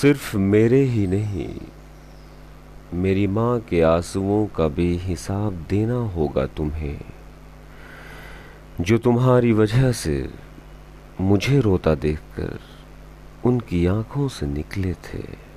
सिर्फ़ मेरे ही नहीं, मेरी माँ के आंसुओं का भी हिसाब देना होगा तुम्हें। जो तुम्हारी वजह से मुझे रोता देखकर उनकी आँखों से निकले थे।